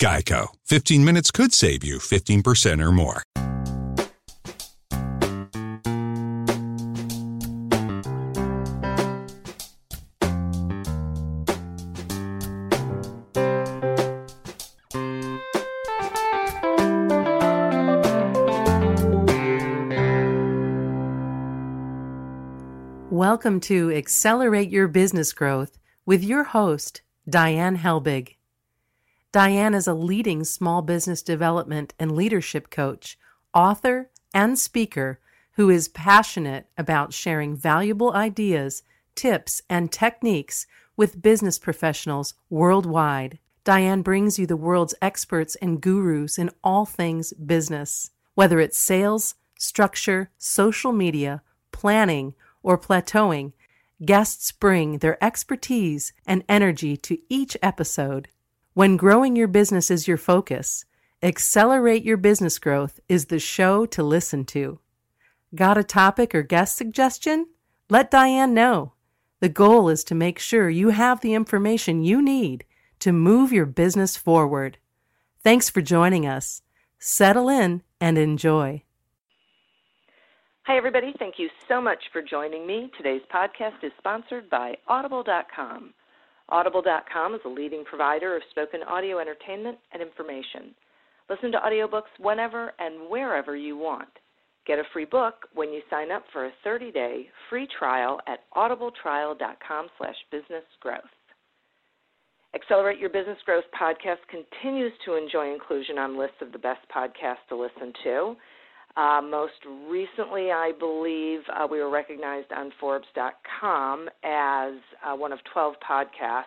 Geico. 15 minutes could save you 15% or more. Welcome to Accelerate Your Business Growth with your host, Diane Helbig. Diane is a leading small business development and leadership coach, author, and speaker who is passionate about sharing valuable ideas, tips, and techniques with business professionals worldwide. Diane brings you the world's experts and gurus in all things business, whether it's sales, structure, social media, planning, or plateauing, guests bring their expertise and energy to each episode. When growing your business is your focus, Accelerate Your Business Growth is the show to listen to. Got a topic or guest suggestion? Let Diane know. The goal is to make sure you have the information you need to move your business forward. Thanks for joining us. Settle in and enjoy. Hi, everybody. Thank you so much for joining me. Today's podcast is sponsored by Audible.com. Audible.com is a leading provider of spoken audio entertainment and information. Listen to audiobooks whenever and wherever you want. Get a free book when you sign up for a 30-day free trial at audibletrial.com slash businessgrowth. Accelerate Your Business Growth podcast continues to enjoy inclusion on lists of the best podcasts to listen to. Uh, most recently, I believe uh, we were recognized on Forbes.com as uh, one of 12 podcasts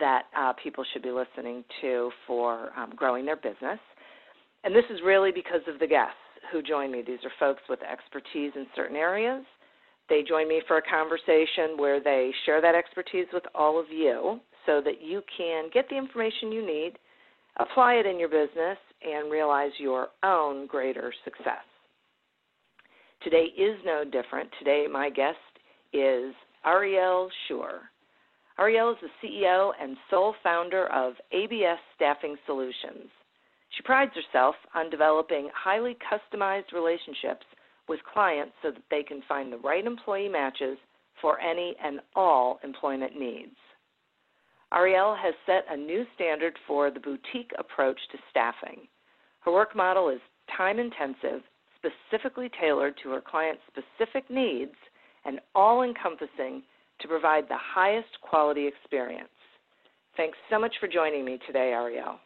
that uh, people should be listening to for um, growing their business. And this is really because of the guests who join me. These are folks with expertise in certain areas. They join me for a conversation where they share that expertise with all of you so that you can get the information you need, apply it in your business, and realize your own greater success. Today is no different. Today, my guest is Ariel Schur. Ariel is the CEO and sole founder of ABS Staffing Solutions. She prides herself on developing highly customized relationships with clients so that they can find the right employee matches for any and all employment needs. Arielle has set a new standard for the boutique approach to staffing. Her work model is time intensive, specifically tailored to her client's specific needs, and all encompassing to provide the highest quality experience. Thanks so much for joining me today, Arielle.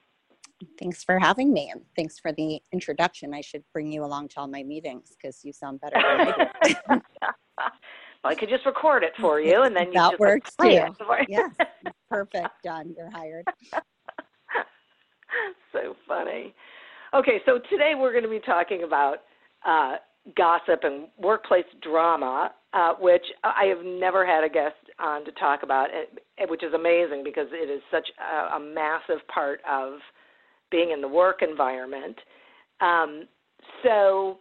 Thanks for having me, and thanks for the introduction. I should bring you along to all my meetings because you sound better I well, I could just record it for you, and then you that just works like, too. yeah, perfect. Done. You're hired. so funny. Okay, so today we're going to be talking about uh, gossip and workplace drama, uh, which I have never had a guest on to talk about, which is amazing because it is such a, a massive part of being in the work environment. Um, so,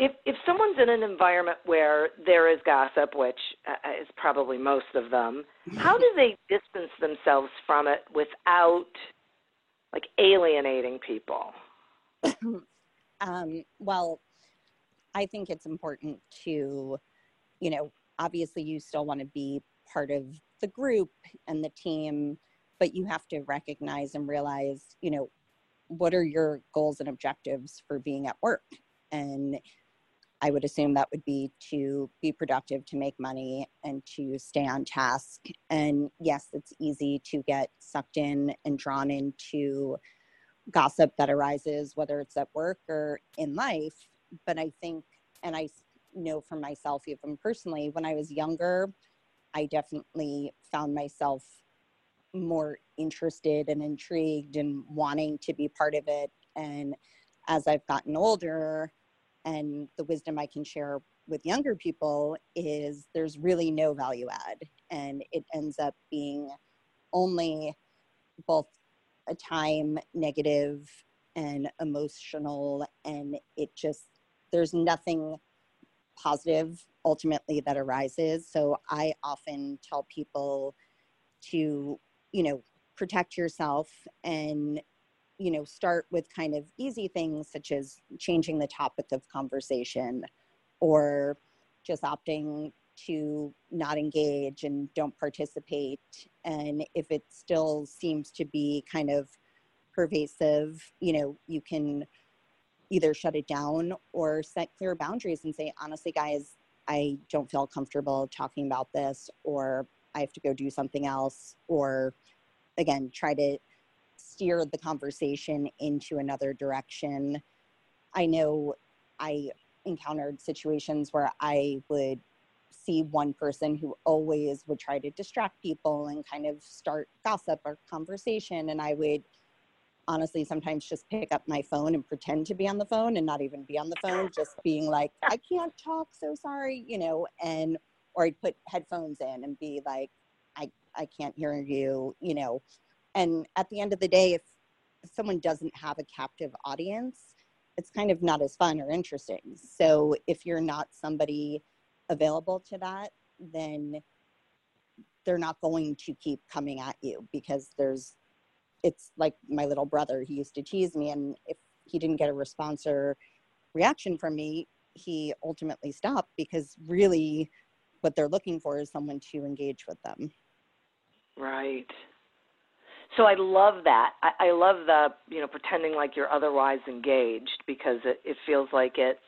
if if someone's in an environment where there is gossip, which uh, is probably most of them, how do they distance themselves from it without like alienating people? um, well, I think it's important to, you know, obviously you still want to be part of the group and the team, but you have to recognize and realize, you know, what are your goals and objectives for being at work? And I would assume that would be to be productive, to make money, and to stay on task. And yes, it's easy to get sucked in and drawn into gossip that arises, whether it's at work or in life. But I think, and I know for myself, even personally, when I was younger, I definitely found myself more interested and intrigued and wanting to be part of it. And as I've gotten older and the wisdom I can share with younger people is there's really no value add. And it ends up being only both a time negative and emotional and it just there's nothing positive ultimately that arises. So i often tell people to you know protect yourself and you know start with kind of easy things such as changing the topic of conversation or just opting to not engage and don't participate. And if it still seems to be kind of pervasive you know you can either shut it down or set clear boundaries and say honestly guys i don't feel comfortable talking about this or i have to go do something else or again try to steer the conversation into another direction i know i encountered situations where I would see one person who always would try to distract people and kind of start gossip or conversation. And I would honestly sometimes just pick up my phone and pretend to be on the phone and not even be on the phone, just being like, I can't talk, so sorry, you know, and or I'd put headphones in and be like, I, I can't hear you, you know. And at the end of the day, if someone doesn't have a captive audience, it's kind of not as fun or interesting. So if you're not somebody available to that, then they're not going to keep coming at you because there's it's like my little brother he used to tease me and if he didn't get a response or reaction from me he ultimately stopped because really what they're looking for is someone to engage with them right so I love that. I, I love the you know pretending like you're otherwise engaged because it, it feels like it's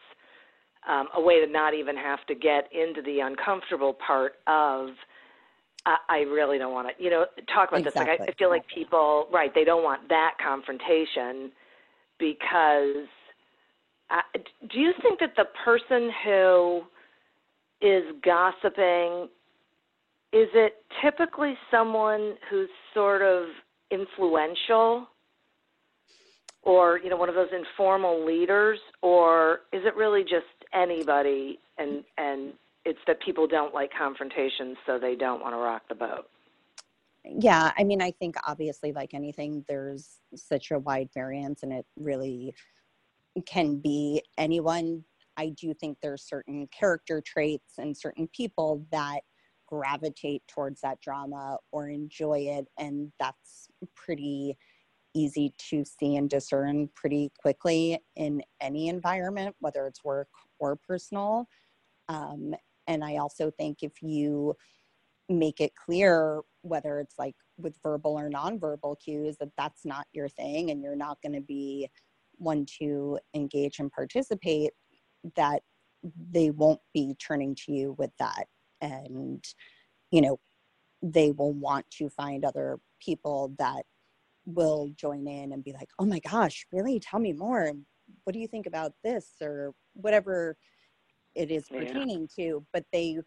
um, a way to not even have to get into the uncomfortable part of. I, I really don't want to, you know, talk about exactly. this. Like I, I feel like people, right? They don't want that confrontation because. Uh, do you think that the person who is gossiping is it typically someone who's sort of influential or you know one of those informal leaders or is it really just anybody and and it's that people don't like confrontations so they don't want to rock the boat? Yeah i mean i think obviously like anything there's such a wide variance and it really can be anyone. I do think there's certain character traits and certain people that gravitate towards that drama or enjoy it. And that's pretty easy to see and discern pretty quickly in any environment, whether it's work or personal. Um, and I also think if you make it clear, whether it's like with verbal or nonverbal cues, that that's not your thing and you're not going to be one to engage and participate, that they won't be turning to you with that and you know they will want to find other people that will join in and be like oh my gosh really? Tell me more. What do you think about this or whatever it is pertaining yeah. to? But they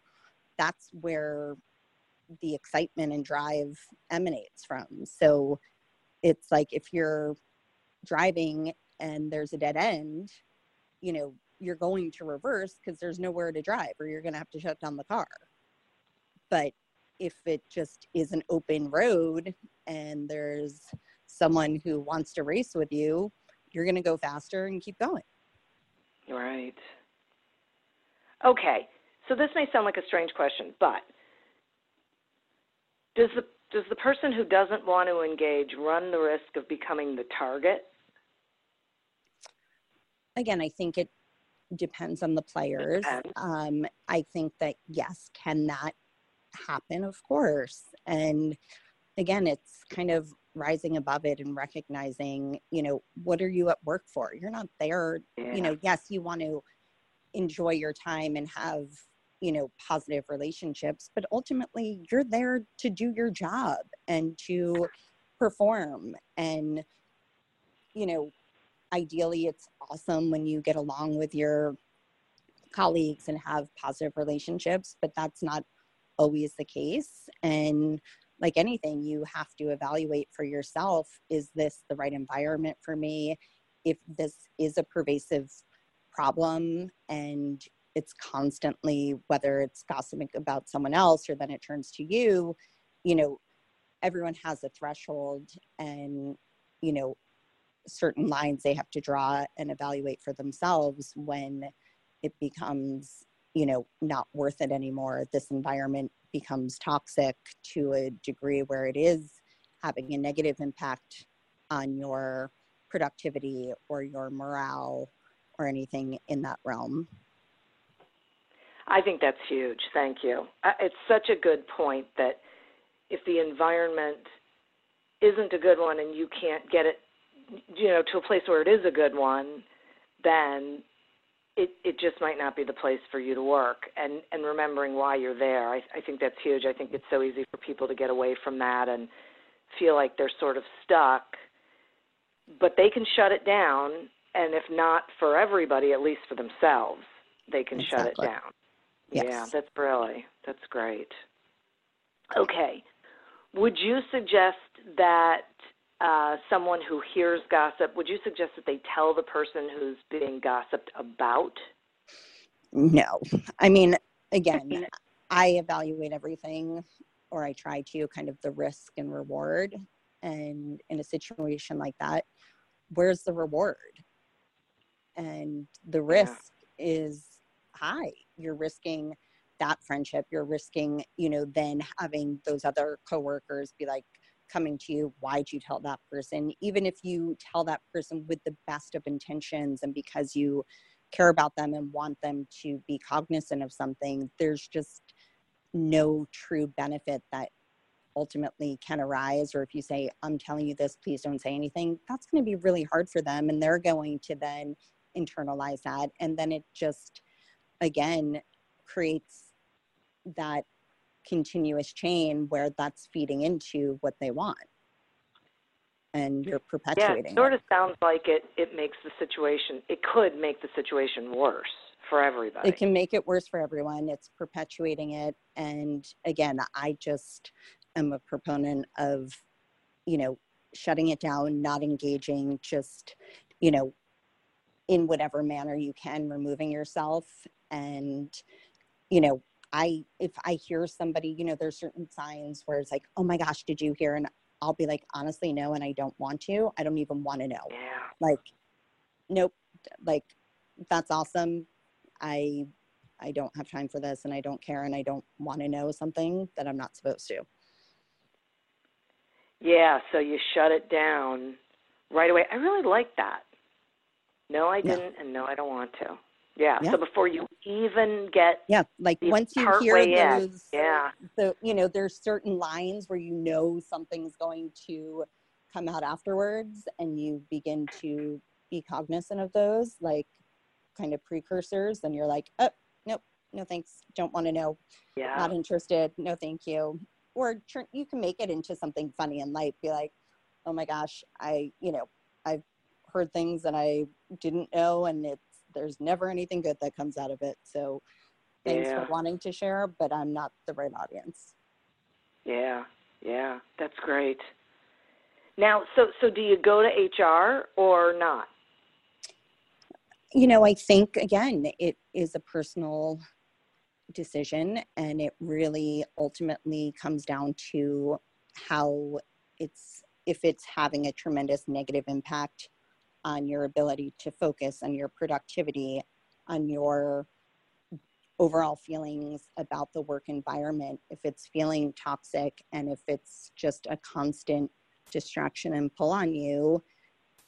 that's where the excitement and drive emanates from. So it's like if you're driving and there's a dead end you know you're going to reverse because there's nowhere to drive or you're going to have to shut down the car but if it just is an open road and there's someone who wants to race with you, you're going to go faster and keep going. Right. Okay. So this may sound like a strange question, but does the does the person who doesn't want to engage run the risk of becoming the target? Again, I think it depends on the players. Um, I think that yes, can that happen, of course. And again, it's kind of rising above it and recognizing, you know, what are you at work for? You're not there, yeah. you know, yes, you want to enjoy your time and have, you know, positive relationships, but ultimately you're there to do your job and to perform. And, you know, ideally it's awesome when you get along with your colleagues and have positive relationships, but that's not always the case. And like anything, you have to evaluate for yourself is this the right environment for me? if this is a pervasive problem and it's constantly whether it's gossiping about someone else or then it turns to you you know everyone has a threshold and you know certain lines they have to draw and evaluate for themselves when it becomes you know not worth it anymore this environment becomes toxic to a degree where it is having a negative impact on your productivity or your morale or anything in that realm I think that's huge. Thank you. Uh, it's such a good point that if the environment isn't a good one and you can't get it, you know, to a place where it is a good one, then it it just might not be the place for you to work. And and remembering why you're there, I, I think that's huge. I think it's so easy for people to get away from that and feel like they're sort of stuck. But they can shut it down, and if not for everybody, at least for themselves, they can exactly. shut it down. Yes. Yeah, that's really That's great. Okay. Would you suggest that uh, someone who hears gossip, would you suggest that they tell the person who's being gossiped about? No. I mean, again, I evaluate everything, or I try to, kind of the risk and reward. And in a situation like that, where's the reward? And the risk yeah. is high. You're risking that friendship. You're risking, you know, then having those other coworkers be like coming to you, why'd you tell that person? Even if you tell that person with the best of intentions and because you care about them and want them to be cognizant of something, there's just no true benefit that ultimately can arise or if you say i'm telling you this please don't say anything that's going to be really hard for them and they're going to then internalize that and then it just again creates that continuous chain where that's feeding into what they want. And you're perpetuating yeah, it sort of sounds like it it makes the situation it could make the situation worse for everybody. It can make it worse for everyone. It's perpetuating it. And again i just am a proponent of you know shutting it down not engaging just you know in whatever manner you can removing yourself and you know i if i hear somebody you know there's certain signs where it's like oh my gosh did you hear? And i'll be like honestly no and i don't want to. I don't even want to know. Yeah. like nope like that's awesome. I i don't have time for this and i don't care and i don't want to know something that i'm not supposed to. Yeah so you shut it down right away. I really like that. No i didn't and no i don't want to yeah. yeah. So before you even get yeah, like once you hear those, in, yeah. So you know, there's certain lines where you know something's going to come out afterwards, and you begin to be cognizant of those, like kind of precursors, and you're like, oh, nope, no thanks, don't want to know, yeah, not interested, no thank you. Or you can make it into something funny and light. Be like, oh my gosh, I, you know, I've heard things that I didn't know, and it's there's never anything good that comes out of it. So thanks yeah. for wanting to share, but I'm not the right audience. Yeah, yeah, that's great. Now, so so do you go to HR or not? You know, I think again, it is a personal decision, and it really ultimately comes down to how it's if it's having a tremendous negative impact on your ability to focus, on your productivity, on your overall feelings about the work environment. If it's feeling toxic and if it's just a constant distraction and pull on you,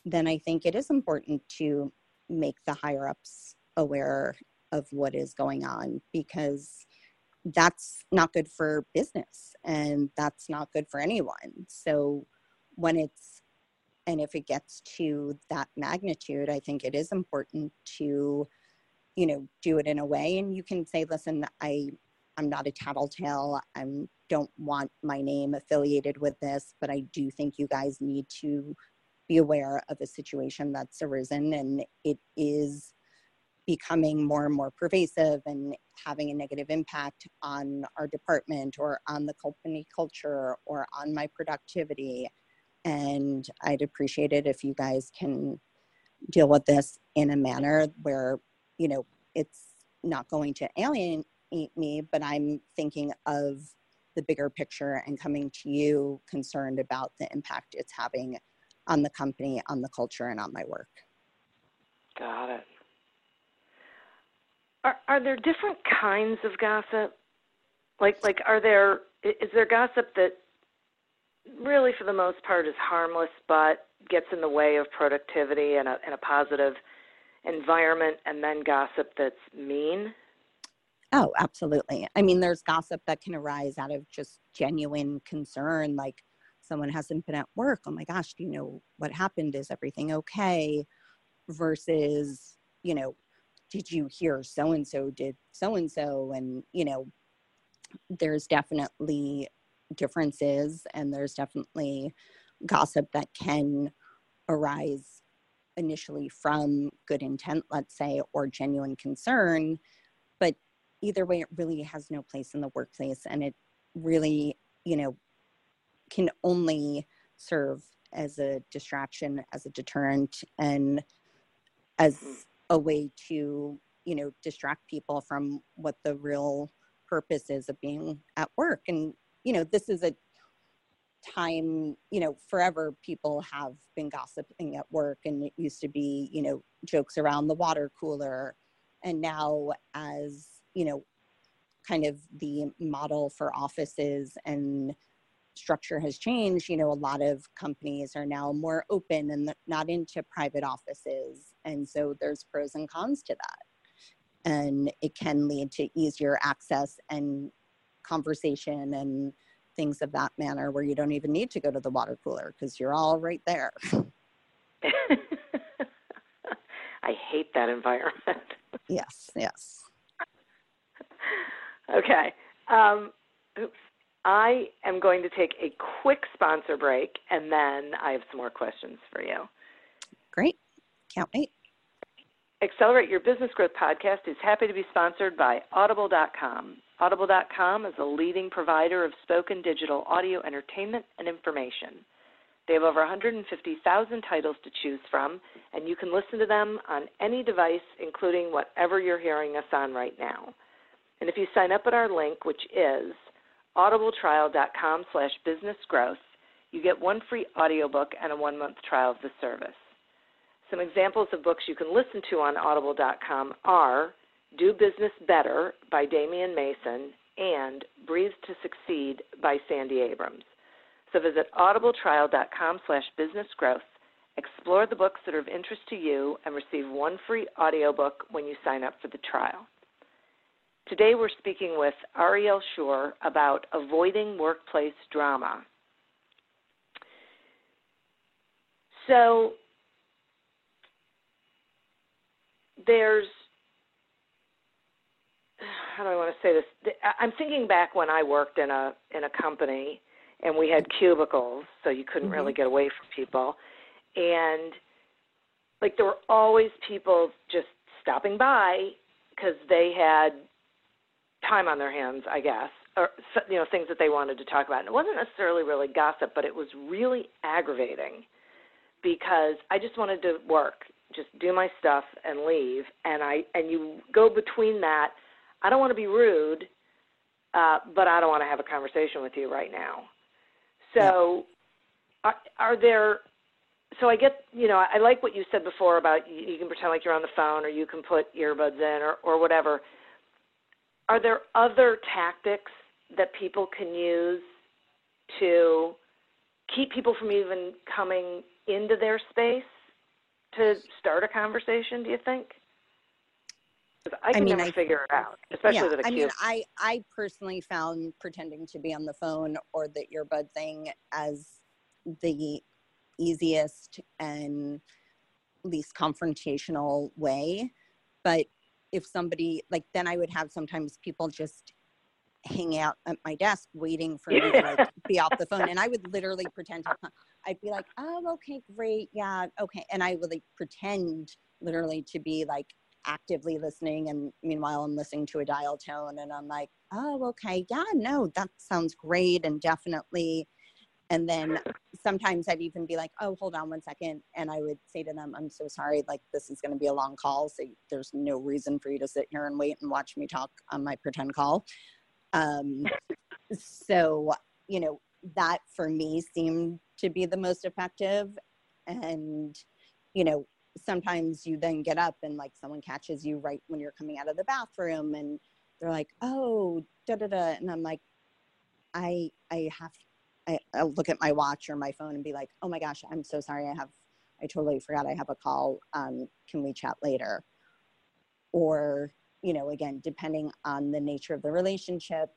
then I think it is important to make the higher ups aware of what is going on because that's not good for business and that's not good for anyone. So when it's and if it gets to that magnitude i think it is important to you know do it in a way. And you can say listen i i'm not a tattletale. I don't want my name affiliated with this but i do think you guys need to be aware of a situation that's arisen and it is becoming more and more pervasive and having a negative impact on our department or on the company culture or on my productivity and I'd appreciate it if you guys can deal with this in a manner where, you know, it's not going to alienate me, but I'm thinking of the bigger picture and coming to you concerned about the impact it's having on the company, on the culture, and on my work. Got it. Are, are there different kinds of gossip? Like, like, are there is there gossip that really, for the most part, is harmless but gets in the way of productivity and a, and a positive environment, and then gossip that's mean? Oh, absolutely. I mean, there's gossip that can arise out of just genuine concern, like someone hasn't been at work. Oh my gosh, do you know what happened? Is everything okay? Versus, you know, did you hear so and so did so and so? And, you know, there's definitely differences and there's definitely gossip that can arise initially from good intent, let's say, or genuine concern. But either way, it really has no place in the workplace and it really, you know, can only serve as a distraction, as a deterrent, and as a way to, you know, distract people from what the real purpose is of being at work. And, you know, this is a time, you know, forever people have been gossiping at work, and it used to be, you know, jokes around the water cooler. And now, as, you know, kind of the model for offices and structure has changed, you know, a lot of companies are now more open and not into private offices. And so there's pros and cons to that. And it can lead to easier access and conversation and things of that manner where you don't even need to go to the water cooler because you're all right there. I hate that environment. yes, yes. Okay. Um, oops. I am going to take a quick sponsor break and then I have some more questions for you. Great. Can't wait. Accelerate Your Business Growth podcast is happy to be sponsored by Audible.com. Audible.com is a leading provider of spoken digital audio entertainment and information. They have over 150,000 titles to choose from, and you can listen to them on any device, including whatever you're hearing us on right now. And if you sign up at our link, which is audibletrial.com slash businessgrowth, you get one free audiobook and a one-month trial of the service. Some examples of books you can listen to on audible.com are Do Business Better by Damian Mason and Breathe to Succeed by Sandy Abrams. So visit audibletrial.com slash businessgrowth, explore the books that are of interest to you, and receive one free audiobook when you sign up for the trial. Today we're speaking with Ariel Schur about avoiding workplace drama. So there's how do I want to say this? I'm thinking back when I worked in a in a company and we had cubicles, so you couldn't mm-hmm. really get away from people, and like there were always people just stopping by because they had time on their hands, I guess, or you know things that they wanted to talk about. And it wasn't necessarily really gossip, but it was really aggravating because I just wanted to work, just do my stuff and leave. And I and you go between that. I don't want to be rude, uh, but I don't want to have a conversation with you right now. So, yeah. are, are there? So I get, you know, I like what you said before about you, you can pretend like you're on the phone, or you can put earbuds in, or or whatever are there other tactics that people can use to keep people from even coming into their space to start a conversation, do you think? I can I mean, never I, figure it out, especially yeah, with I mean, I, I personally found pretending to be on the phone or the earbud thing as the easiest and least confrontational way. But if somebody like then I would have sometimes people just hang out at my desk waiting for me to like, be off the phone and I would literally pretend to I'd be like, "Oh, okay, great. Yeah, okay." And I would like pretend literally to be like actively listening and meanwhile I'm listening to a dial tone and I'm like, "Oh, okay. Yeah, no, that sounds great and definitely and then sometimes I'd even be like, oh, hold on one second. And I would say to them, I'm so sorry, like this is going to be a long call. So there's no reason for you to sit here and wait and watch me talk on my pretend call. Um, so, you know, that for me seemed to be the most effective. And, you know, sometimes you then get up and like someone catches you right when you're coming out of the bathroom and they're like, oh, da da da. And I'm like, I, I have I, I'll look at my watch or my phone and be like, oh my gosh, I'm so sorry. I have, I totally forgot I have a call. Um, can we chat later? Or, you know, again, depending on the nature of the relationship,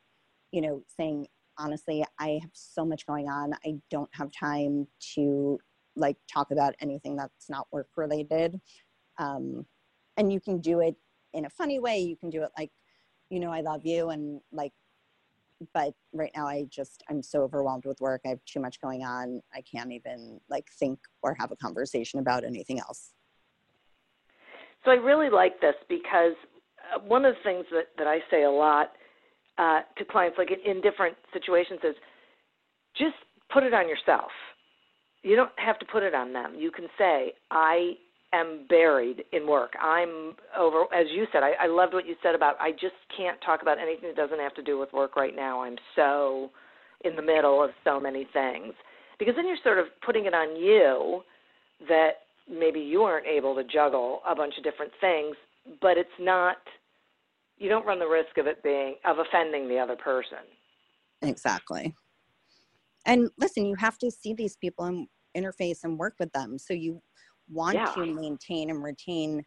you know, saying, honestly, I have so much going on. I don't have time to like talk about anything that's not work related. Um, and you can do it in a funny way. You can do it like, you know, I love you and like but right now I just I'm so overwhelmed with work. I have too much going on. I can't even like think or have a conversation about anything else. So I really like this because uh, one of the things that, that I say a lot uh, to clients, like in, in different situations, is just put it on yourself. You don't have to put it on them. You can say, I am buried in work. I'm over, as you said, I, I loved what you said about I just can't talk about anything that doesn't have to do with work right now. I'm so in the middle of so many things. Because then you're sort of putting it on you that maybe you aren't able to juggle a bunch of different things, but it's not, you don't run the risk of it being, of offending the other person. Exactly. And listen, you have to see these people and interface and work with them. So you want yeah. to maintain and retain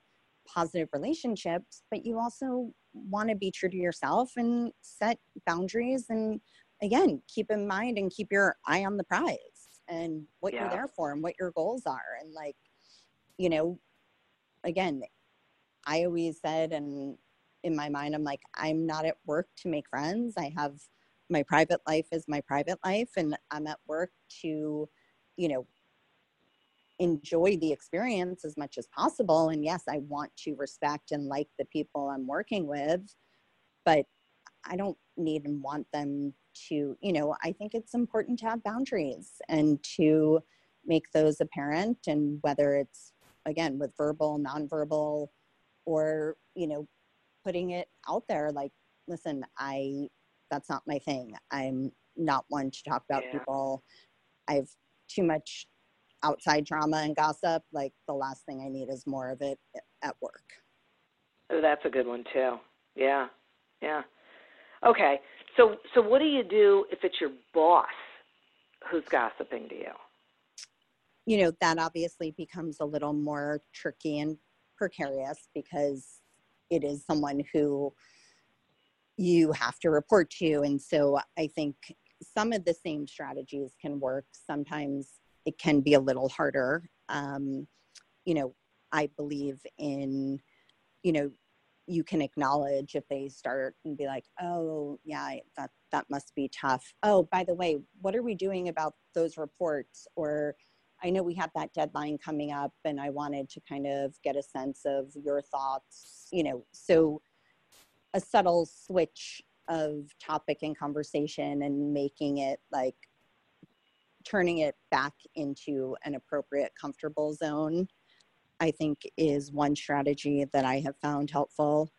positive relationships, but you also want to be true to yourself and set boundaries and again, keep in mind and keep your eye on the prize and what yeah. you're there for and what your goals are. And like, you know, again, I always said, and in my mind, I'm like, I'm not at work to make friends. I have my private life is my private life, and I'm at work to, you know, enjoy the experience as much as possible. And yes, I want to respect and like the people I'm working with, but I don't need and want them to, you know, I think it's important to have boundaries and to make those apparent. And whether it's, again, with verbal, nonverbal, or, you know, putting it out there like, listen, I, that's not my thing. I'm not one to talk about yeah. people. I've too much outside drama and gossip, like the last thing I need is more of it at work. Oh, that's a good one too. Yeah, yeah. Okay, so so what do you do if it's your boss who's gossiping to you? You know that obviously becomes a little more tricky and precarious because it is someone who you have to report to, and so I think some of the same strategies can work. Sometimes it can be a little harder. Um, you know, I believe in, you know, you can acknowledge if they start and be like, oh, yeah, that, that must be tough. Oh, by the way, what are we doing about those reports? Or I know we have that deadline coming up and I wanted to kind of get a sense of your thoughts, you know, so a subtle switch of topic and conversation and making it like turning it back into an appropriate comfortable zone i think is one strategy that i have found helpful.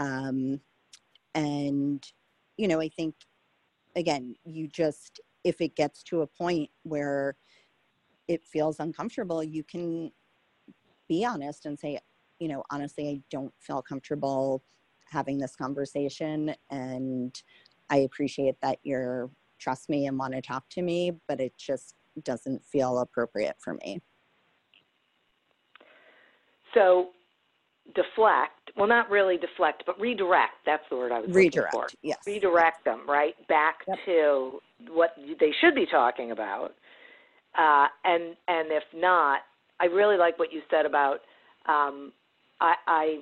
Um, and you know i think again you just if it gets to a point where it feels uncomfortable you can be honest and say you know honestly i don't feel comfortable having this conversation and i appreciate that you're trust me and want to talk to me, but it just doesn't feel appropriate for me. So deflect, well, not really deflect, but redirect. That's the word I was redirect, looking for. Yes. Redirect them, right? Back yep. to what they should be talking about. Uh, and, and if not, I really like what you said about um, I, I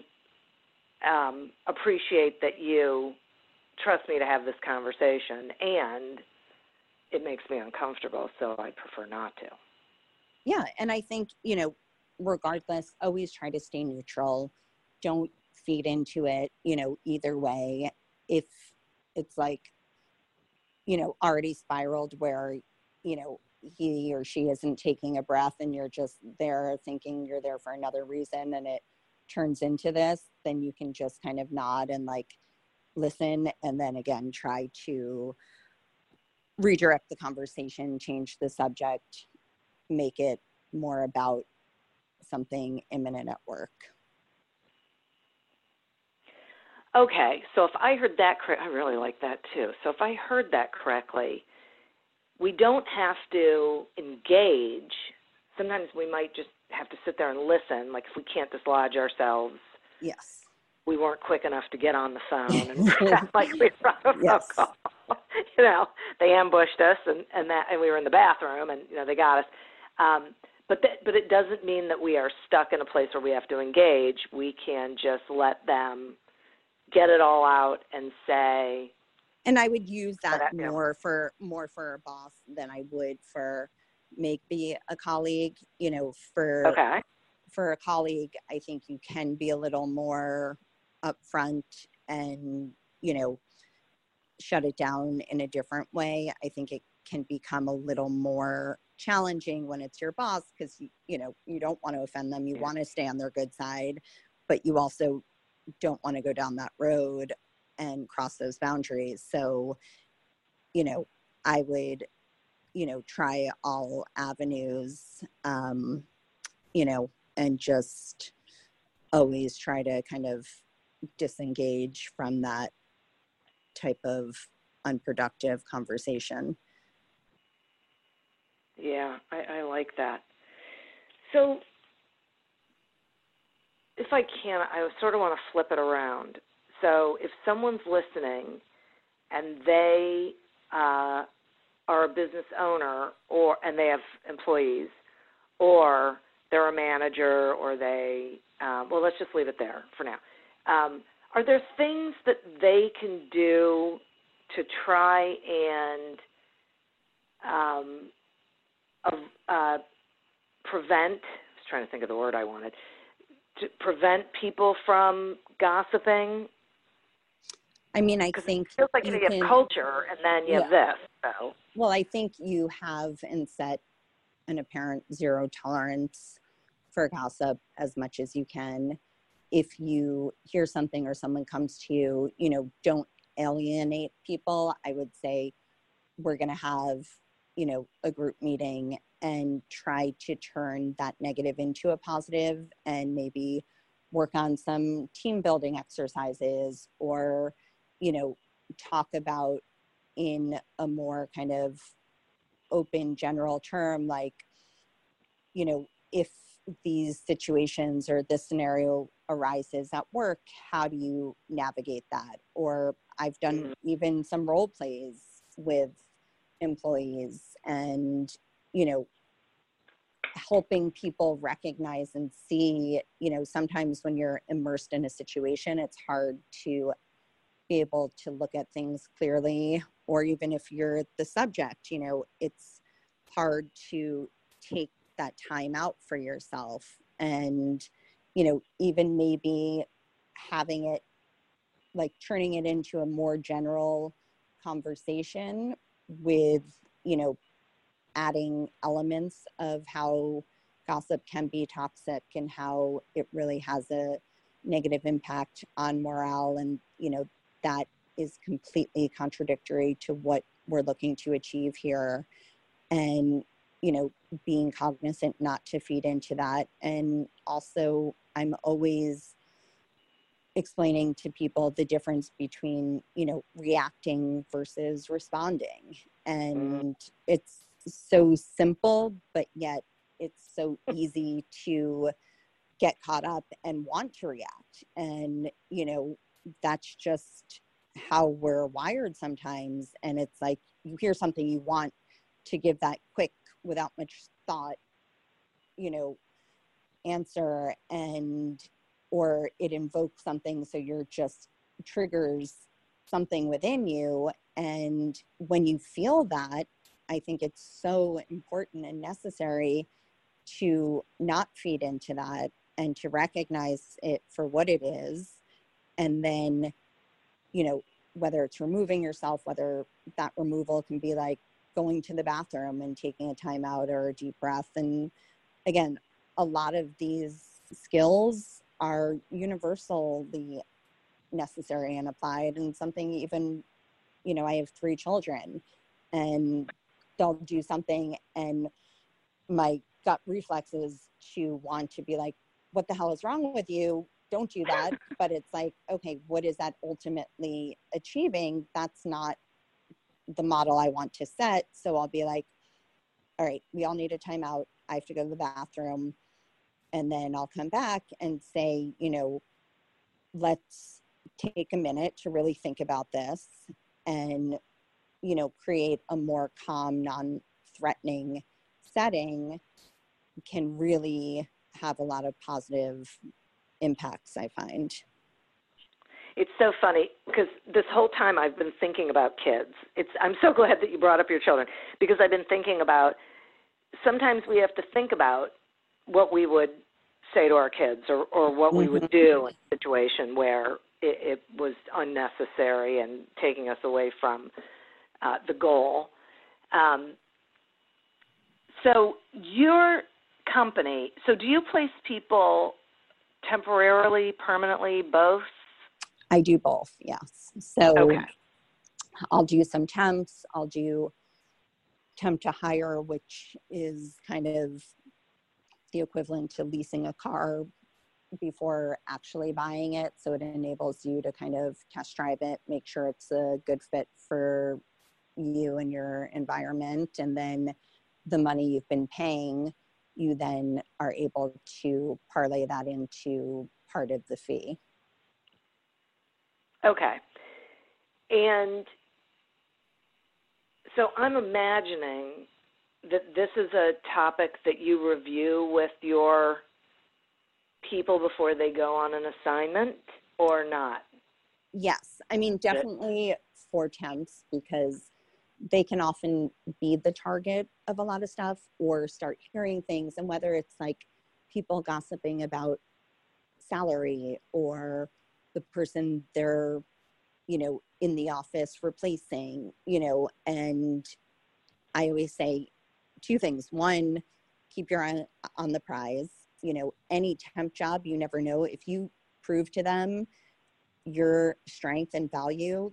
um, appreciate that you trust me to have this conversation and it makes me uncomfortable so i prefer not to. Yeah and i think you know regardless always try to stay neutral. Don't feed into it you know either way. If it's like you know already spiraled where you know he or she isn't taking a breath and you're just there thinking you're there for another reason and it turns into this then you can just kind of nod and like listen and then again try to redirect the conversation change the subject make it more about something imminent at work Okay, so if I heard that correct, I really like that too. So if I heard that correctly, we don't have to engage. Sometimes we might just have to sit there and listen. Like if we can't dislodge ourselves, yes, we weren't quick enough to get on the phone and like we were on a yes. phone call. you know, they ambushed us and and that and we were in the bathroom and you know they got us. Um, but that, but it doesn't mean that we are stuck in a place where we have to engage. We can just let them get it all out and say and i would use that, more for more for a boss than i would for maybe a colleague you know for okay. for a colleague i think you can be a little more upfront and you know shut it down in a different way. I think it can become a little more challenging when it's your boss because you, you know you don't want to offend them. You Yeah. want to stay on their good side but you also don't want to go down that road and cross those boundaries. So you know i would you know try all avenues um you know and just always try to kind of disengage from that type of unproductive conversation Yeah, I, I like that. So, if I can, I sort of want to flip it around. So, if someone's listening and they uh, are a business owner, or and they have employees, or they're a manager, or they um, well, let's just leave it there for now. Um, are there things that they can do to try and um, uh, prevent, I was trying to think of the word I wanted, to prevent people from gossiping? I mean i think it feels like you, you have can- culture and then you have this. So, Well, I think you have and set an apparent zero tolerance for gossip as much as you can. If you hear something or someone comes to you, you know, don't alienate people. I would say we're going to have, you know, a group meeting and try to turn that negative into a positive and maybe work on some team building exercises or, you know, talk about in a more kind of open general term like you know if these situations or this scenario arises at work how do you navigate that or i've done Mhm. even some role plays with employees and you know helping people recognize and see you know sometimes when you're immersed in a situation it's hard to be able to look at things clearly or even if you're the subject you know it's hard to take that time out for yourself. And you know even maybe having it like turning it into a more general conversation with you know adding elements of how gossip can be toxic and how it really has a negative impact on morale and you know that is completely contradictory to what we're looking to achieve here. And you know being cognizant not to feed into that. And also i'm always explaining to people the difference between you know reacting versus responding. And it's so simple but yet it's so easy to get caught up and want to react. And you know that's just how we're wired sometimes. And it's like you hear something you want to give that quick without much thought you know answer and or it invokes something. So you're just triggers something within you. And when you feel that i think it's so important and necessary to not feed into that and to recognize it for what it is and then you know whether it's removing yourself whether that removal can be like going to the bathroom and taking a timeout or a deep breath. And again, a lot of these skills are universally necessary and applied and something even you know i have three children and they'll do something and my gut reflexes to want to be like what the hell is wrong with you don't do that but it's like okay what is that ultimately achieving? That's not the model i want to set. So i'll be like all right we all need a timeout. I have to go to the bathroom. And then i'll come back and say you know let's take a minute to really think about this and you know create a more calm non-threatening setting can really have a lot of positive impacts i find it's so funny because this whole time I've been thinking about kids. It's I'm so glad that you brought up your children because I've been thinking about sometimes we have to think about what we would say to our kids or, or what we would mm-hmm. do in a situation where it, it was unnecessary and taking us away from uh, the goal. Um, so your company, so do you place people temporarily, permanently, both? I do both, yes. So okay. I'll do some temps, I'll do temp to hire, which is kind of the equivalent to leasing a car before actually buying it. So it enables you to kind of test drive it, make sure it's a good fit for you and your environment. And then the money you've been paying, you then are able to parlay that into part of the fee. Okay. And so I'm imagining that this is a topic that you review with your people before they go on an assignment or not? Yes. I mean, definitely for temps because they can often be the target of a lot of stuff or start hearing things. And whether it's like people gossiping about salary or the person they're, you know, in the office replacing, you know, and I always say two things. One, keep your eye on the prize you know any temp job you never know if you prove to them your strength and value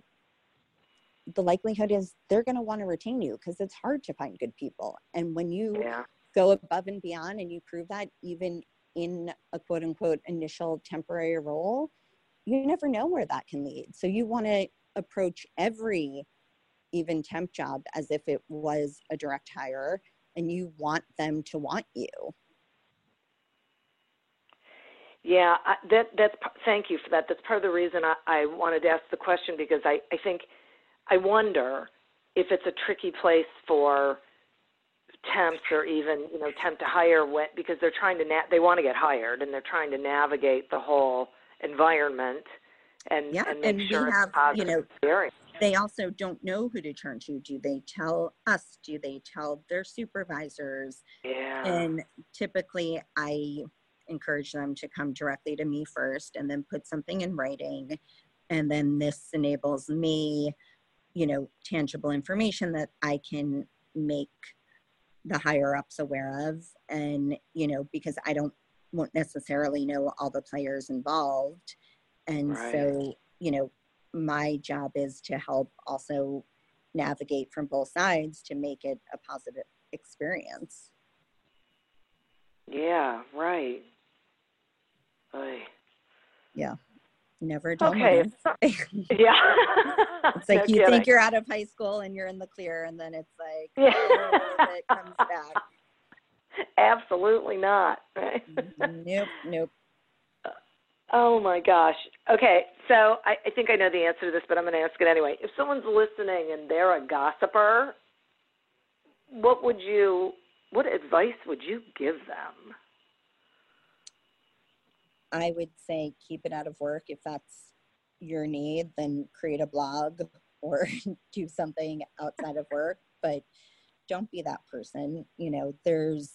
the likelihood is they're going to want to retain you because it's hard to find good people and when you yeah. go above and beyond and you prove that even in a quote unquote initial temporary role you never know where that can lead so you want to approach every even temp job as if it was a direct hire and you want them to want you yeah, that that's thank you for that. That's part of the reason I, I wanted to ask the question because I I think I wonder if it's a tricky place for temps or even you know temp to hire when, because they're trying to na- they want to get hired and they're trying to navigate the whole environment and yeah, and make and sure we have you know experience. they also don't know who to turn to. Do they tell us? Do they tell their supervisors? Yeah. And typically, I encourage them to come directly to me first and then put something in writing and then this enables me you know tangible information that i can make the higher ups aware of and you know because i don't won't necessarily know all the players involved and right. so you know my job is to help also navigate from both sides to make it a positive experience yeah right Oy. Yeah. Never dull okay. yeah. it's like no you kidding. think you're out of high school and you're in the clear, and then it's like, yeah. oh, it comes back. Absolutely not. Right? Mm-hmm. nope, nope. Oh my gosh. Okay, so I, I think I know the answer to this, but I'm going to ask it anyway. If someone's listening and they're a gossiper, what would you, what advice would you give them? I would say keep it out of work if that's your need, then create a blog or do something outside of work, but don't be that person. You know, there's,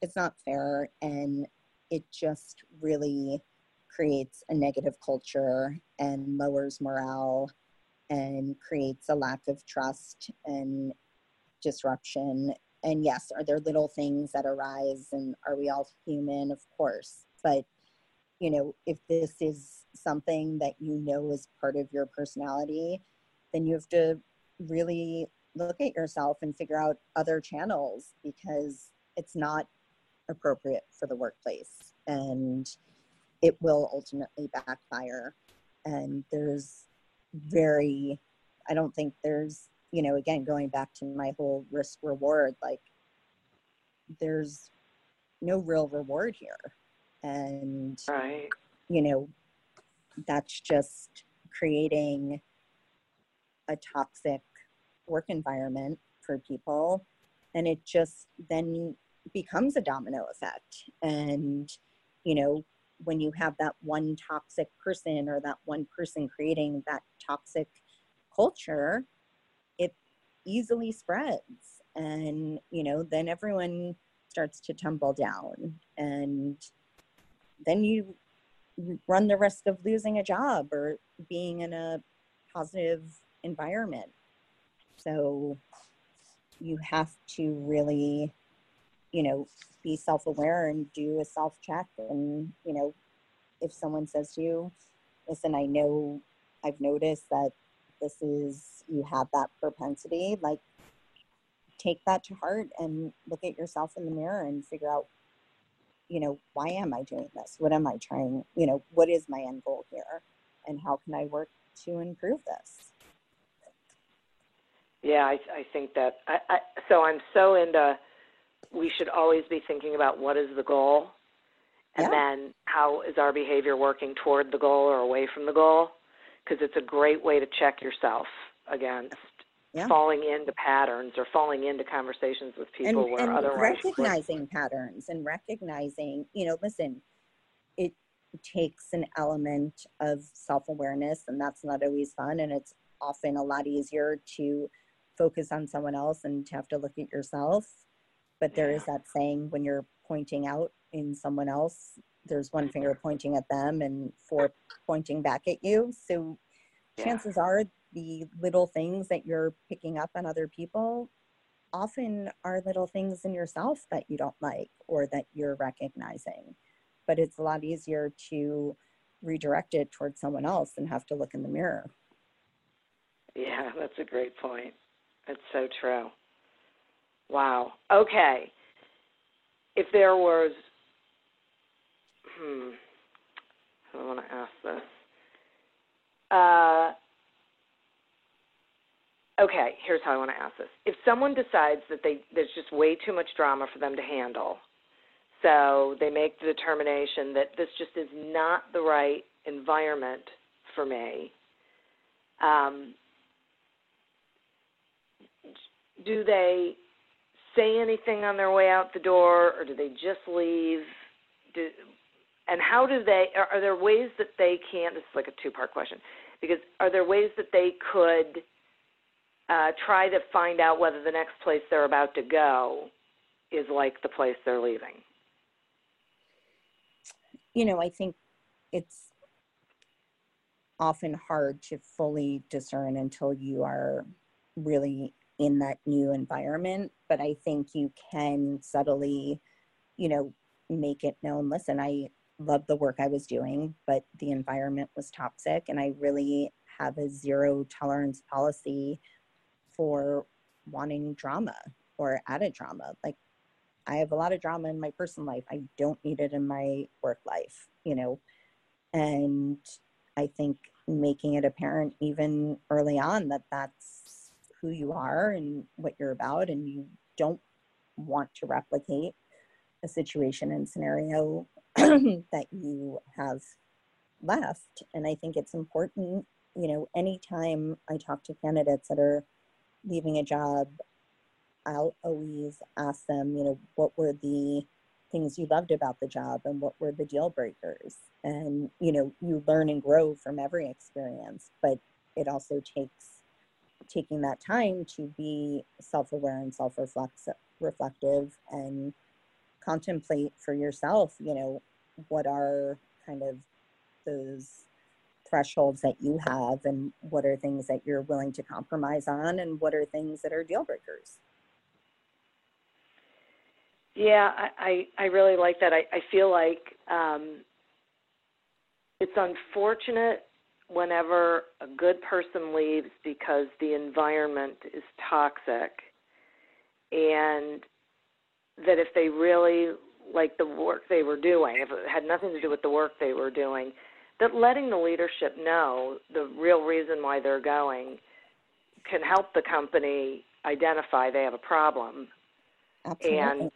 it's not fair and it just really creates a negative culture and lowers morale and creates a lack of trust and disruption and yes are there little things that arise and are we all human of course but you know if this is something that you know is part of your personality then you have to really look at yourself and figure out other channels because it's not appropriate for the workplace and it will ultimately backfire. And there's very i don't think there's you know again going back to my whole risk reward like there's no real reward here and right. you know that's just creating a toxic work environment for people. And it just then becomes a domino effect. And you know when you have that one toxic person or that one person creating that toxic culture it easily spreads. And you know then everyone starts to tumble down. And then you run the risk of losing a job or being in a positive environment. So you have to really you know be self-aware and do a self-check. And you know if someone says to you listen i know i've noticed that this is you have that propensity like take that to heart and look at yourself in the mirror and figure out you know why am i doing this? What am i trying you know what is my end goal here? And how can i work to improve this? Yeah i, I think that I, I so i'm so into we should always be thinking about what is the goal and yeah. then how is our behavior working toward the goal or away from the goal? Because it's a great way to check yourself against yeah. falling into patterns or falling into conversations with people and, where and otherwise recognizing patterns and recognizing you know listen it takes an element of self-awareness and that's not always fun and it's often a lot easier to focus on someone else and to have to look at yourself. But there is that saying when you're pointing out in someone else there's one finger mm-hmm. pointing at them and four pointing back at you. So yeah. chances are the little things that you're picking up on other people often are little things in yourself that you don't like or that you're recognizing but it's a lot easier to redirect it towards someone else and have to look in the mirror yeah that's a great point that's so true Wow. Okay. If there was, hmm, I want to ask this. Uh, okay, here's how I want to ask this. If someone decides that they there's just way too much drama for them to handle, so they make the determination that this just is not the right environment for me. Um, do they say anything on their way out the door, or do they just leave? Do, and how do they? Are, are there ways that they can? This is like a two-part question, because are there ways that they could uh, try to find out whether the next place they're about to go is like the place they're leaving? You know, I think it's often hard to fully discern until you are really in that new environment but i think you can subtly you know make it known listen i love the work i was doing but the environment was toxic and i really have a zero tolerance policy for wanting drama or added drama. Like i have a lot of drama in my personal life. I don't need it in my work life you know? And i think making it apparent even early on that that's who you are and what you're about and you don't want to replicate a situation and scenario that you have left. And i think it's important you know anytime i talk to candidates that are leaving a job i'll always ask them you know what were the things you loved about the job and what were the deal breakers? And you know you learn and grow from every experience but it also takes taking that time to be self-aware and self-reflective and contemplate for yourself you know what are kind of those thresholds that you have and what are things that you're willing to compromise on and what are things that are deal breakers Yeah, I, I, I really like that. I, I feel like um, it's unfortunate whenever a good person leaves because the environment is toxic and that if they really like the work they were doing, if it had nothing to do with the work they were doing, that letting the leadership know the real reason why they're going can help the company identify they have a problem Absolutely. and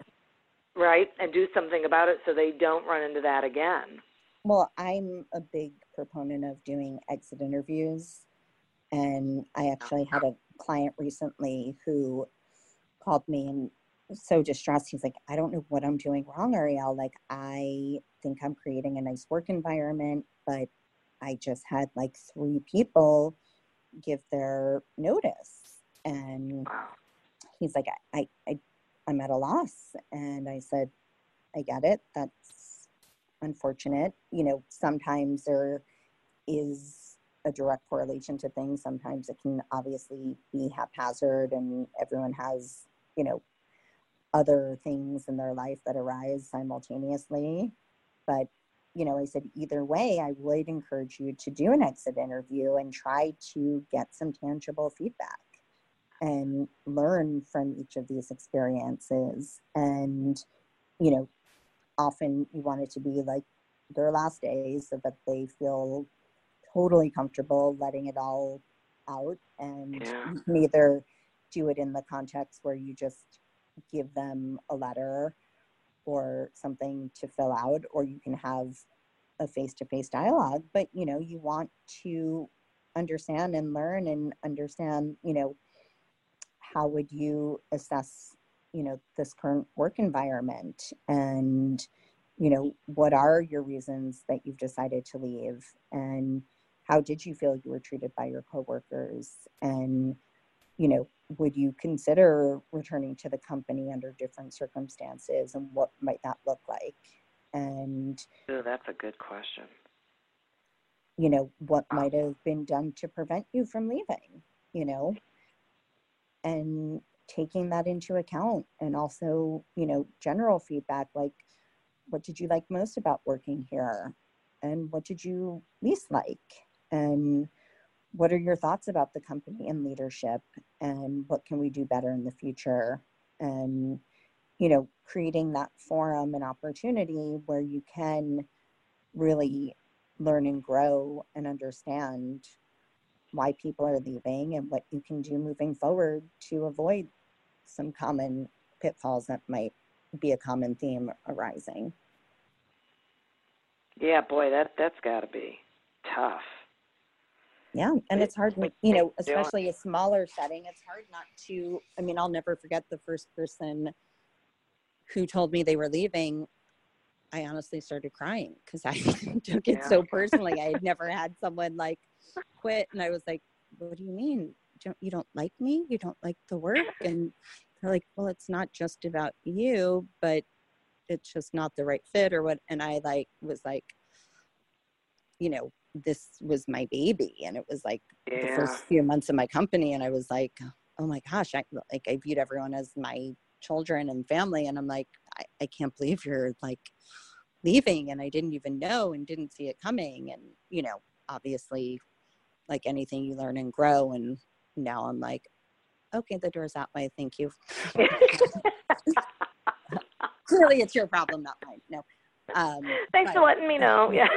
right and do something about it so they don't run into that again well, I'm a big proponent of doing exit interviews. And I actually had a client recently who called me and so distressed. He's like, I don't know what I'm doing wrong, Ariel. Like, I think I'm creating a nice work environment, but I just had like three people give their notice. And he's like, I, I, I I'm at a loss. And I said, I get it. That's unfortunate. You know, sometimes there is a direct correlation to things. Sometimes it can obviously be haphazard and everyone has, you know, other things in their life that arise simultaneously. But, you know, I said, either way, I would encourage you to do an exit interview and try to get some tangible feedback and learn from each of these experiences. And, you know, often you want it to be like their last days so that they feel totally comfortable letting it all out. And Yeah. you can either do it in the context where you just give them a letter or something to fill out, or you can have a face to face dialogue. But, you know, you want to understand and learn and understand, you know, how would you assess you know this current work environment and you know what are your reasons that you've decided to leave and how did you feel you were treated by your coworkers and you know would you consider returning to the company under different circumstances and what might that look like? And Ooh, that's a good question. You know what uh, might have been done to prevent you from leaving you know? And taking that into account and also you know general feedback like what did you like most about working here? And what did you least like? And what are your thoughts about the company and leadership and what can we do better in the future and you know creating that forum and opportunity where you can really learn and grow and understand why people are leaving and what you can do moving forward to avoid some common pitfalls that might be a common theme arising. yeah boy that that's got to be tough Yeah, and It- it's hard, you know, especially a smaller setting. It's hard not to. I mean, I'll never forget the first person who told me they were leaving. I honestly started crying because I took it Yeah. so personally. I had never had someone like quit, and I was like, "What do you mean? Don't you don't like me? You don't like the work?" And they're like, "Well, it's not just about you, but it's just not the right fit, or what?" And I like was like, you know, this was my baby, and it was like the first few months of my company and i was like oh my gosh i like i viewed everyone as my children and family and i'm like i, I can't believe you're like leaving and i didn't even know and didn't see it coming and you know obviously like anything you learn and grow and now i'm like okay the door's that way thank you. Clearly it's your problem not mine no um thanks but- for letting me know yeah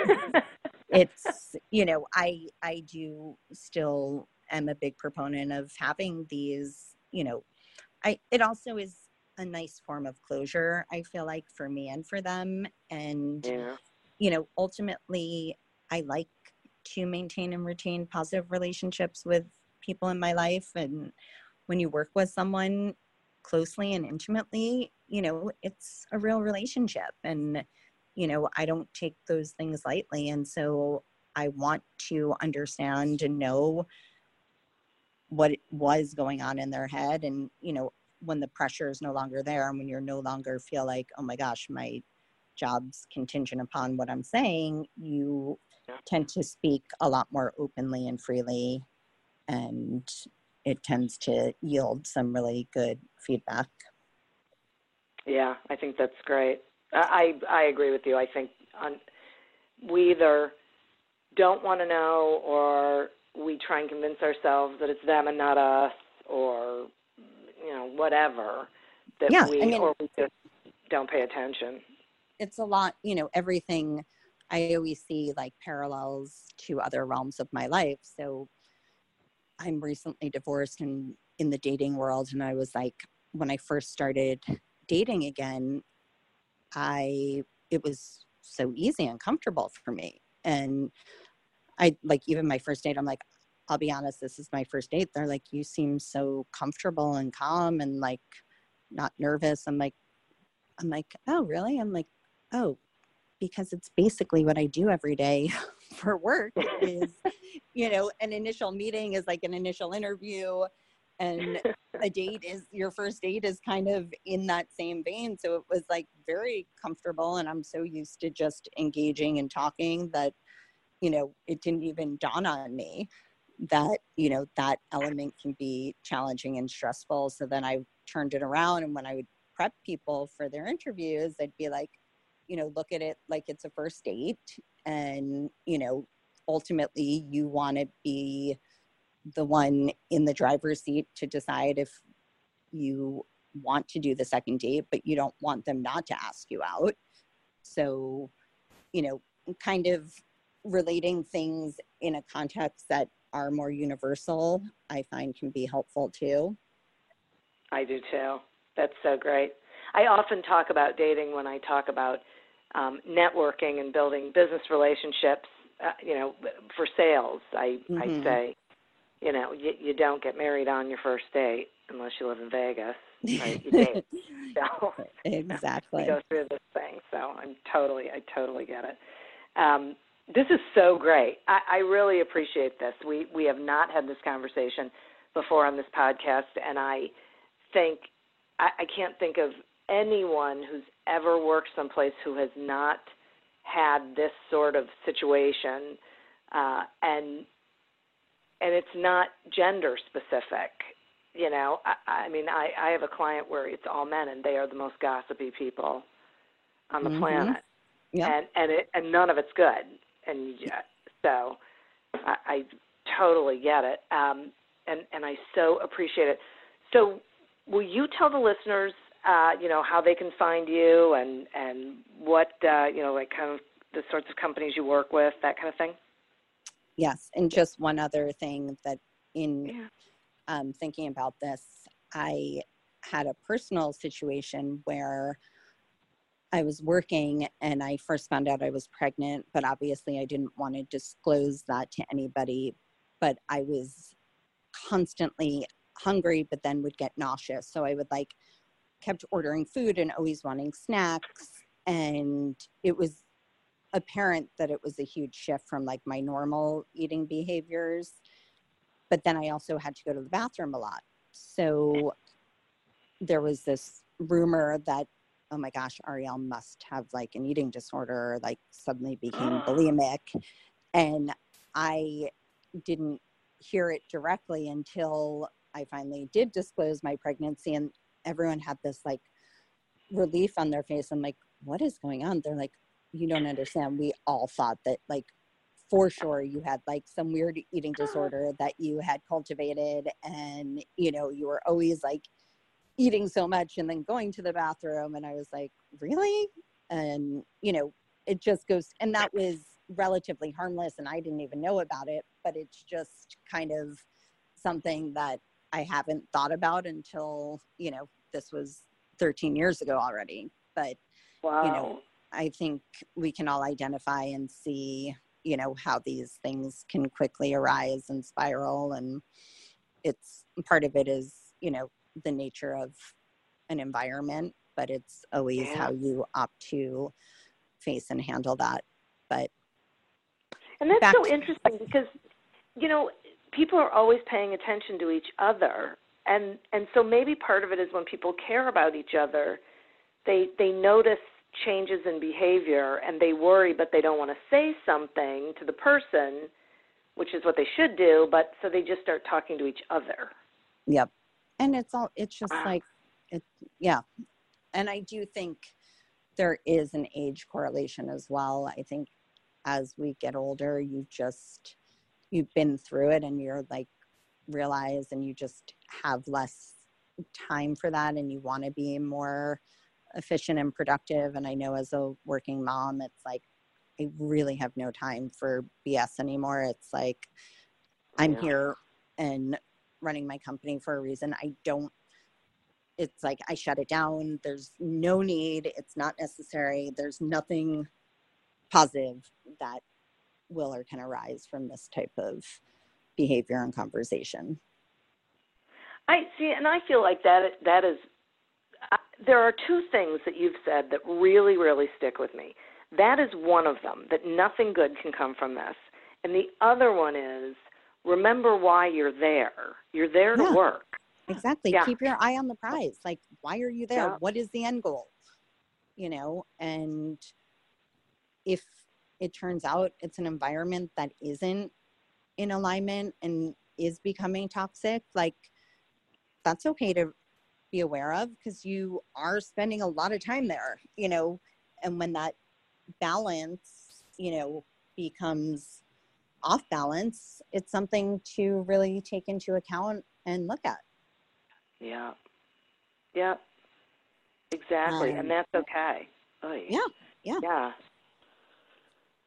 it's you know i i do still am a big proponent of having these you know i it also is a nice form of closure i feel like for me and for them. And yeah. you know ultimately i like to maintain and retain positive relationships with people in my life. And when you work with someone closely and intimately you know it's a real relationship. And you know i don't take those things lightly and so i want to understand and know what was going on in their head and you know when the pressure is no longer there and when you're no longer feel like oh my gosh my job's contingent upon what i'm saying you tend to speak a lot more openly and freely and it tends to yield some really good feedback Yeah, I think that's great. I I agree with you. I think on, we either don't want to know or we try and convince ourselves that it's them and not us or you know whatever that Yeah, we I mean- or we just don't pay attention. it's a lot you know everything i always see like parallels to other realms of my life so i'm recently divorced and in the dating world and i was like when i first started dating again i it was so easy and comfortable for me. And i like even my first date i'm like i'll be honest this is my first date. They're like you seem so comfortable and calm and like not nervous. I'm like i'm like oh really? I'm like oh because it's basically what i do every day for work is you know an initial meeting is like an initial interview and a date is your first date is kind of in that same vein so it was like very comfortable and i'm so used to just engaging and talking that you know it didn't even dawn on me that you know that element can be challenging and stressful so then i turned it around and when i would prep people for their interviews i'd be like you know look at it like it's a first date and you know ultimately you want to be the one in the driver's seat to decide if you want to do the second date but you don't want them not to ask you out so you know kind of relating things in a context that are more universal i find can be helpful too I do too. That's so great. I often talk about dating when I talk about um, networking and building business relationships. Uh, you know, for sales, I I Mhm. say, you know, you, you don't get married on your first date unless you live in Vegas, right? You date. So exactly we go through this thing. So I'm totally, I totally get it. Um, this is so great. I, I really appreciate this. We we have not had this conversation before on this podcast, and I think I, I can't think of anyone who's ever worked someplace who has not had this sort of situation, uh, and and it's not gender specific. You know, I, I mean, I, I have a client where it's all men, and they are the most gossipy people on the Mhm. planet, Yep. and and it and none of it's good. And yeah, so I, I totally get it, um, and and I so appreciate it. So, will you tell the listeners, uh, you know, how they can find you and and what uh, you know, like kind of the sorts of companies you work with, that kind of thing? Yes, and just one other thing that in Yeah. um, thinking about this, I had a personal situation where I was working and I first found out I was pregnant, but obviously I didn't want to disclose that to anybody. But I was constantly hungry, but then would get nauseous. So I would like kept ordering food and always wanting snacks. And it was apparent that it was a huge shift from like my normal eating behaviors. But then I also had to go to the bathroom a lot. So there was this rumor that, oh my gosh, Ariel must have like an eating disorder, like suddenly became bulimic. And I didn't hear it directly until I finally did disclose my pregnancy. And everyone had this like relief on their face. I'm like, what is going on? They're like, you don't understand. We all thought that like for sure you had like some weird eating disorder that you had cultivated and you know you were always like eating so much and then going to the bathroom and i was like really and you know it just goes and that was relatively harmless and i didn't even know about it but it's just kind of something that i haven't thought about until you know this was 13 years ago already but Wow. you know i think we can all identify and see you know how these things can quickly arise and spiral and it's part of it is you know the nature of an environment but it's always Yeah. how you opt to face and handle that but And that's so to- interesting because, you know, people are always paying attention to each other, and and so maybe part of it is when people care about each other, they they notice changes in behavior and they worry, but they don't want to say something to the person, which is what they should do. But so they just start talking to each other. yep and it's all it's just Wow. like it yeah and I do think there is an age correlation as well. I think as we get older, you just you've been through it and you're like realize and you just have less time for that and you want to be more efficient and productive and i know as a working mom it's like i really have no time for bs anymore. It's like i'm Yeah. here and running my company for a reason. I don't it's like i shut it down. There's no need. It's not necessary. There's nothing positive that will or can arise from this type of behavior and conversation. I see, and I feel like that that is. Uh, there are two things that you've said that really, really stick with me. That is one of them. That nothing good can come from this, and the other one is remember why you're there. You're there to Yeah. work. Exactly. Yeah. Keep your eye on the prize. Like, why are you there? Yeah. What is the end goal? You know, and if it turns out it's an environment that isn't in alignment and is becoming toxic, like, that's okay to be aware of because you are spending a lot of time there, you know, and when that balance, you know, becomes off balance, it's something to really take into account and look at. Yeah. Yeah. Exactly, Um, and that's okay. Oy. Yeah, yeah. Yeah.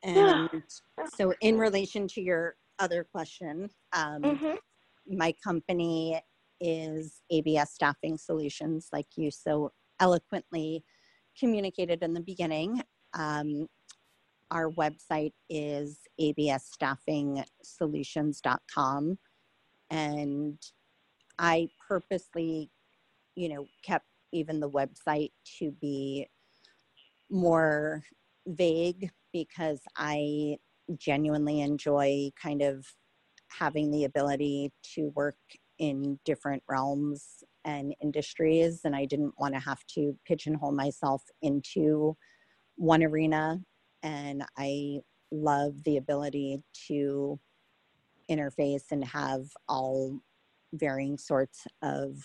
And Yeah. so, in relation to your other question, um, Mhm. my company is ABS Staffing Solutions, like you so eloquently communicated in the beginning. Um, our website is absstaffingsolutions.com. And I purposely, you know, kept even the website to be more vague because I genuinely enjoy kind of having the ability to work in different realms and industries. And I didn't want to have to pigeonhole myself into one arena. And I love the ability to interface and have all varying sorts of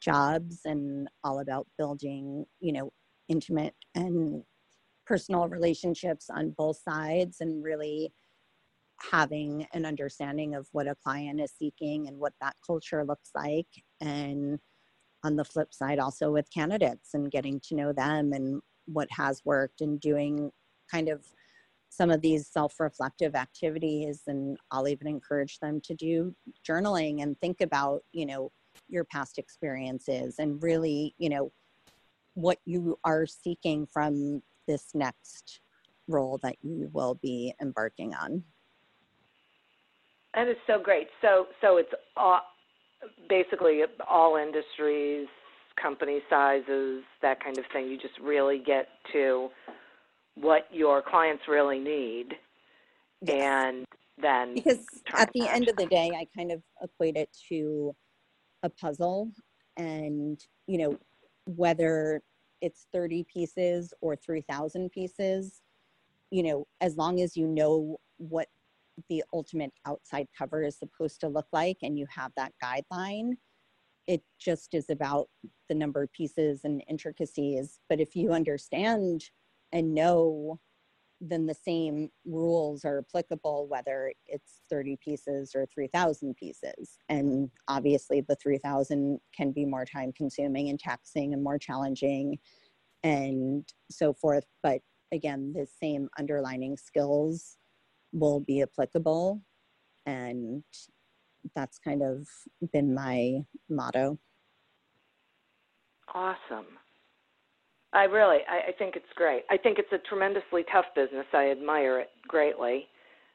jobs and all about building, you know, intimate and personal relationships on both sides and really having an understanding of what a client is seeking and what that culture looks like and on the flip side also with candidates and getting to know them and what has worked and doing kind of some of these self-reflective activities and I'll even encourage them to do journaling and think about, you know, your past experiences and really, you know, what you are seeking from this next role that you will be embarking on. That is so great. So so it's all, basically all industries, company sizes, that kind of thing. You just really get to what your clients really need, Yes. and then because at the end of the day i kind of equate it to a puzzle and you know whether it's 30 pieces or 3000 pieces you know as long as you know what the ultimate outside cover is supposed to look like and you have that guideline it just is about the number of pieces and intricacies. But if you understand and know then the same rules are applicable whether it's 30 pieces or 3000 pieces. And obviously the 3000 can be more time consuming and taxing and more challenging and so forth. But again the same underlining skills will be applicable and that's kind of been my motto Awesome. I really, I, I think it's great. I think it's a tremendously tough business. I admire it greatly.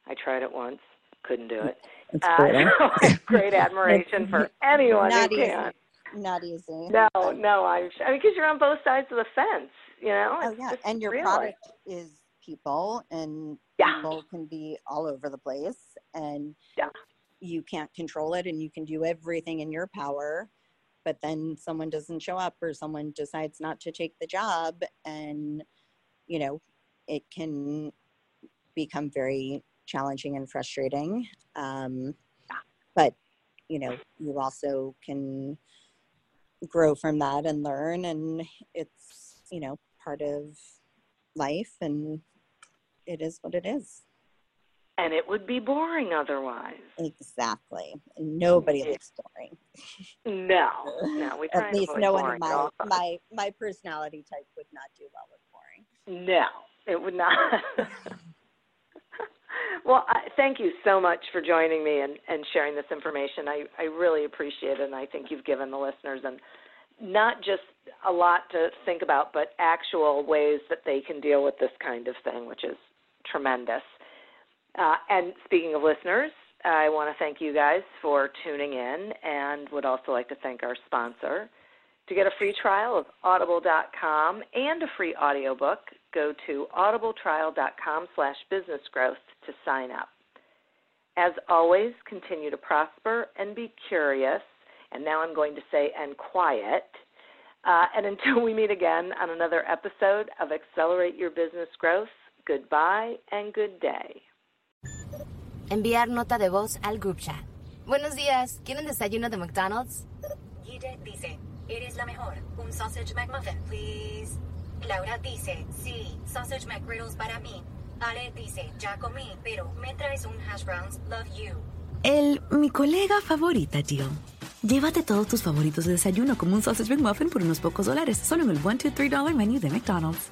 I tried it once, couldn't do it. Uh, so I have great admiration for anyone who not easy. can. not easy No, no, I'm. I mean, because you're on both sides of the fence. You know. Oh yeah, and your really- product is people, and Yeah. people can be all over the place, and Yeah. you can't control it, and you can do everything in your power, but then someone doesn't show up, or someone decides not to take the job, and you know, it can become very challenging and frustrating. Um, but you know, you also can grow from that and learn. And it's, you know, part of life and it is what it is. And it would be boring otherwise. Exactly. Nobody Yeah. likes boring. No, no, we At least no one in my, my my personality type would not do well with boring. No, it would not. well, I, thank you so much for joining me and, and sharing this information. I, I really appreciate it, and I think you've given the listeners and not just a lot to think about, but actual ways that they can deal with this kind of thing, which is tremendous. Uh, and speaking of listeners, I want to thank you guys for tuning in and would also like to thank our sponsor. To get a free trial of audible.com and a free audiobook, go to audibletrial.com slash businessgrowth to sign up. As always, continue to prosper and be curious. And now I'm going to say, and quiet. Uh, and until we meet again on another episode of Accelerate Your Business Growth, goodbye and good day. Enviar nota de voz al group chat. Buenos días, ¿quieren desayuno de McDonald's? Guide dice, eres la mejor. Un sausage McMuffin, please. Laura dice, sí, sausage McGriddles para mí. Ale dice, ya comí, pero me traes un hash browns, love you. El mi colega favorita, tío. Llévate todos tus favoritos de desayuno como un sausage McMuffin por unos pocos dólares, solo en el 1, 2, 3 dollar menu de McDonald's.